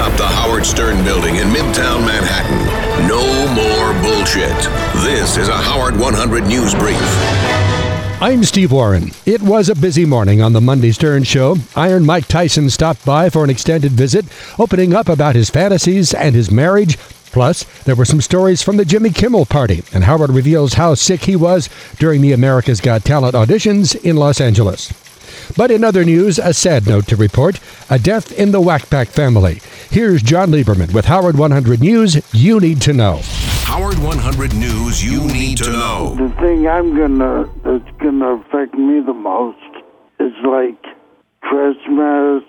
atop the Howard Stern building in Midtown Manhattan. No more bullshit. This is a Howard 100 News Brief. I'm Steve Warren. It was a busy morning on the Monday Stern Show. Iron Mike Tyson stopped by for an extended visit, opening up about his fantasies and his marriage. Plus, there were some stories from the Jimmy Kimmel party, and Howard reveals how sick he was during the America's Got Talent auditions in Los Angeles. But in other news, a sad note to report a death in the Wackpack family. Here's Jon Leiberman with Howard 100 News You Need to Know. Howard 100 News You Need to Know. The thing I'm gonna that's gonna affect me the most is like Christmas,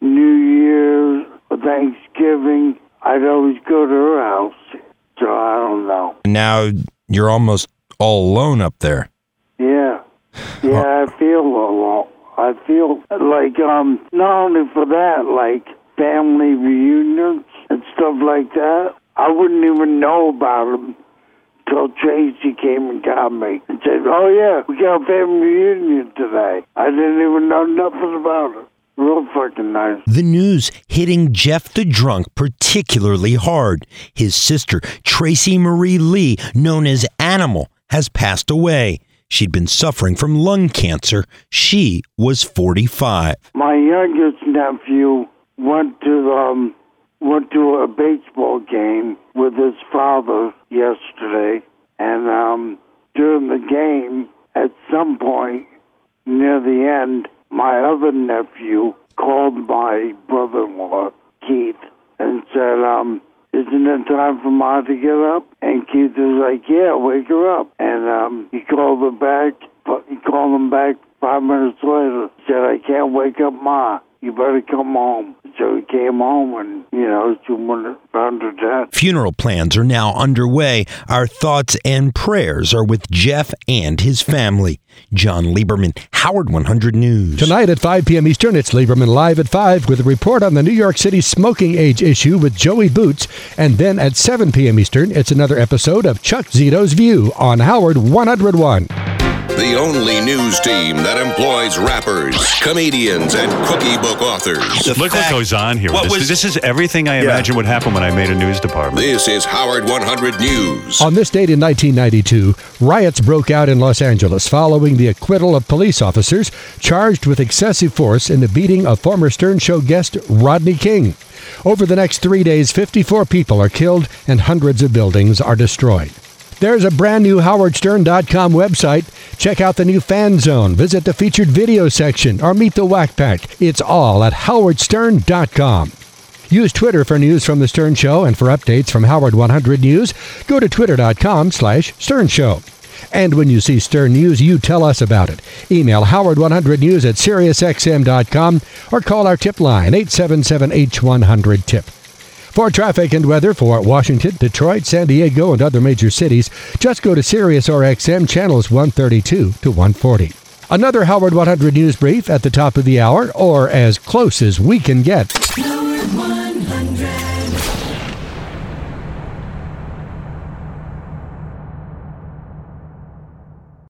New Year's, Thanksgiving. I'd always go to her house, so I don't know. Now you're almost all alone up there. Yeah, yeah, I feel alone. I feel like um not only for that, like family reunions and stuff like that. I wouldn't even know about them till Tracy came and got me and said, "Oh yeah, we got a family reunion today." I didn't even know nothing about it. Real fucking nice. The news hitting Jeff the drunk particularly hard. His sister, Tracy Marie Lee, known as Animal, has passed away. She'd been suffering from lung cancer. She was 45. My youngest nephew went to um went to a baseball game with his father yesterday, and um during the game, at some point near the end, my other nephew called my brother-in-law Keith and said, um. Isn't it time for Ma to get up? And Keith was like, Yeah, wake her up. And um, he called her back. He called him back five minutes later. Said, I can't wake up Ma. You better come home. So he came home and, you know, she went found her dead. Funeral plans are now underway. Our thoughts and prayers are with Jeff and his family. Jon Leiberman, Howard 100 News. Tonight at 5 p.m. Eastern, it's Leiberman Live at 5 with a report on the New York City smoking age issue with Joey Boots. And then at 7 p.m. Eastern, it's another episode of Chuck Zito's View on Howard 101. The only news team that employs rappers, comedians, and cookie book authors. Look what goes on here. What This, was- this is everything I imagine would happen when I made a news department. This is Howard 100 News. On this date in 1992, riots broke out in Los Angeles following the acquittal of police officers charged with excessive force in the beating of former Stern Show guest Rodney King. Over the next three days, 54 people are killed and hundreds of buildings are destroyed. There's a brand new HowardStern.com website. Check out the new fan zone, visit the featured video section, or meet the Whack Pack. It's all at HowardStern.com. Use Twitter for news from The Stern Show and for updates from Howard 100 News, go to twitter.com slash Stern Show. And when you see Stern News, you tell us about it. Email Howard100News at SiriusXM.com or call our tip line 877-H100-TIP. For traffic and weather for Washington, Detroit, San Diego, and other major cities, just go to Sirius or XM channels 132 to 140. Another Howard 100 News Brief at the top of the hour, or as close as we can get.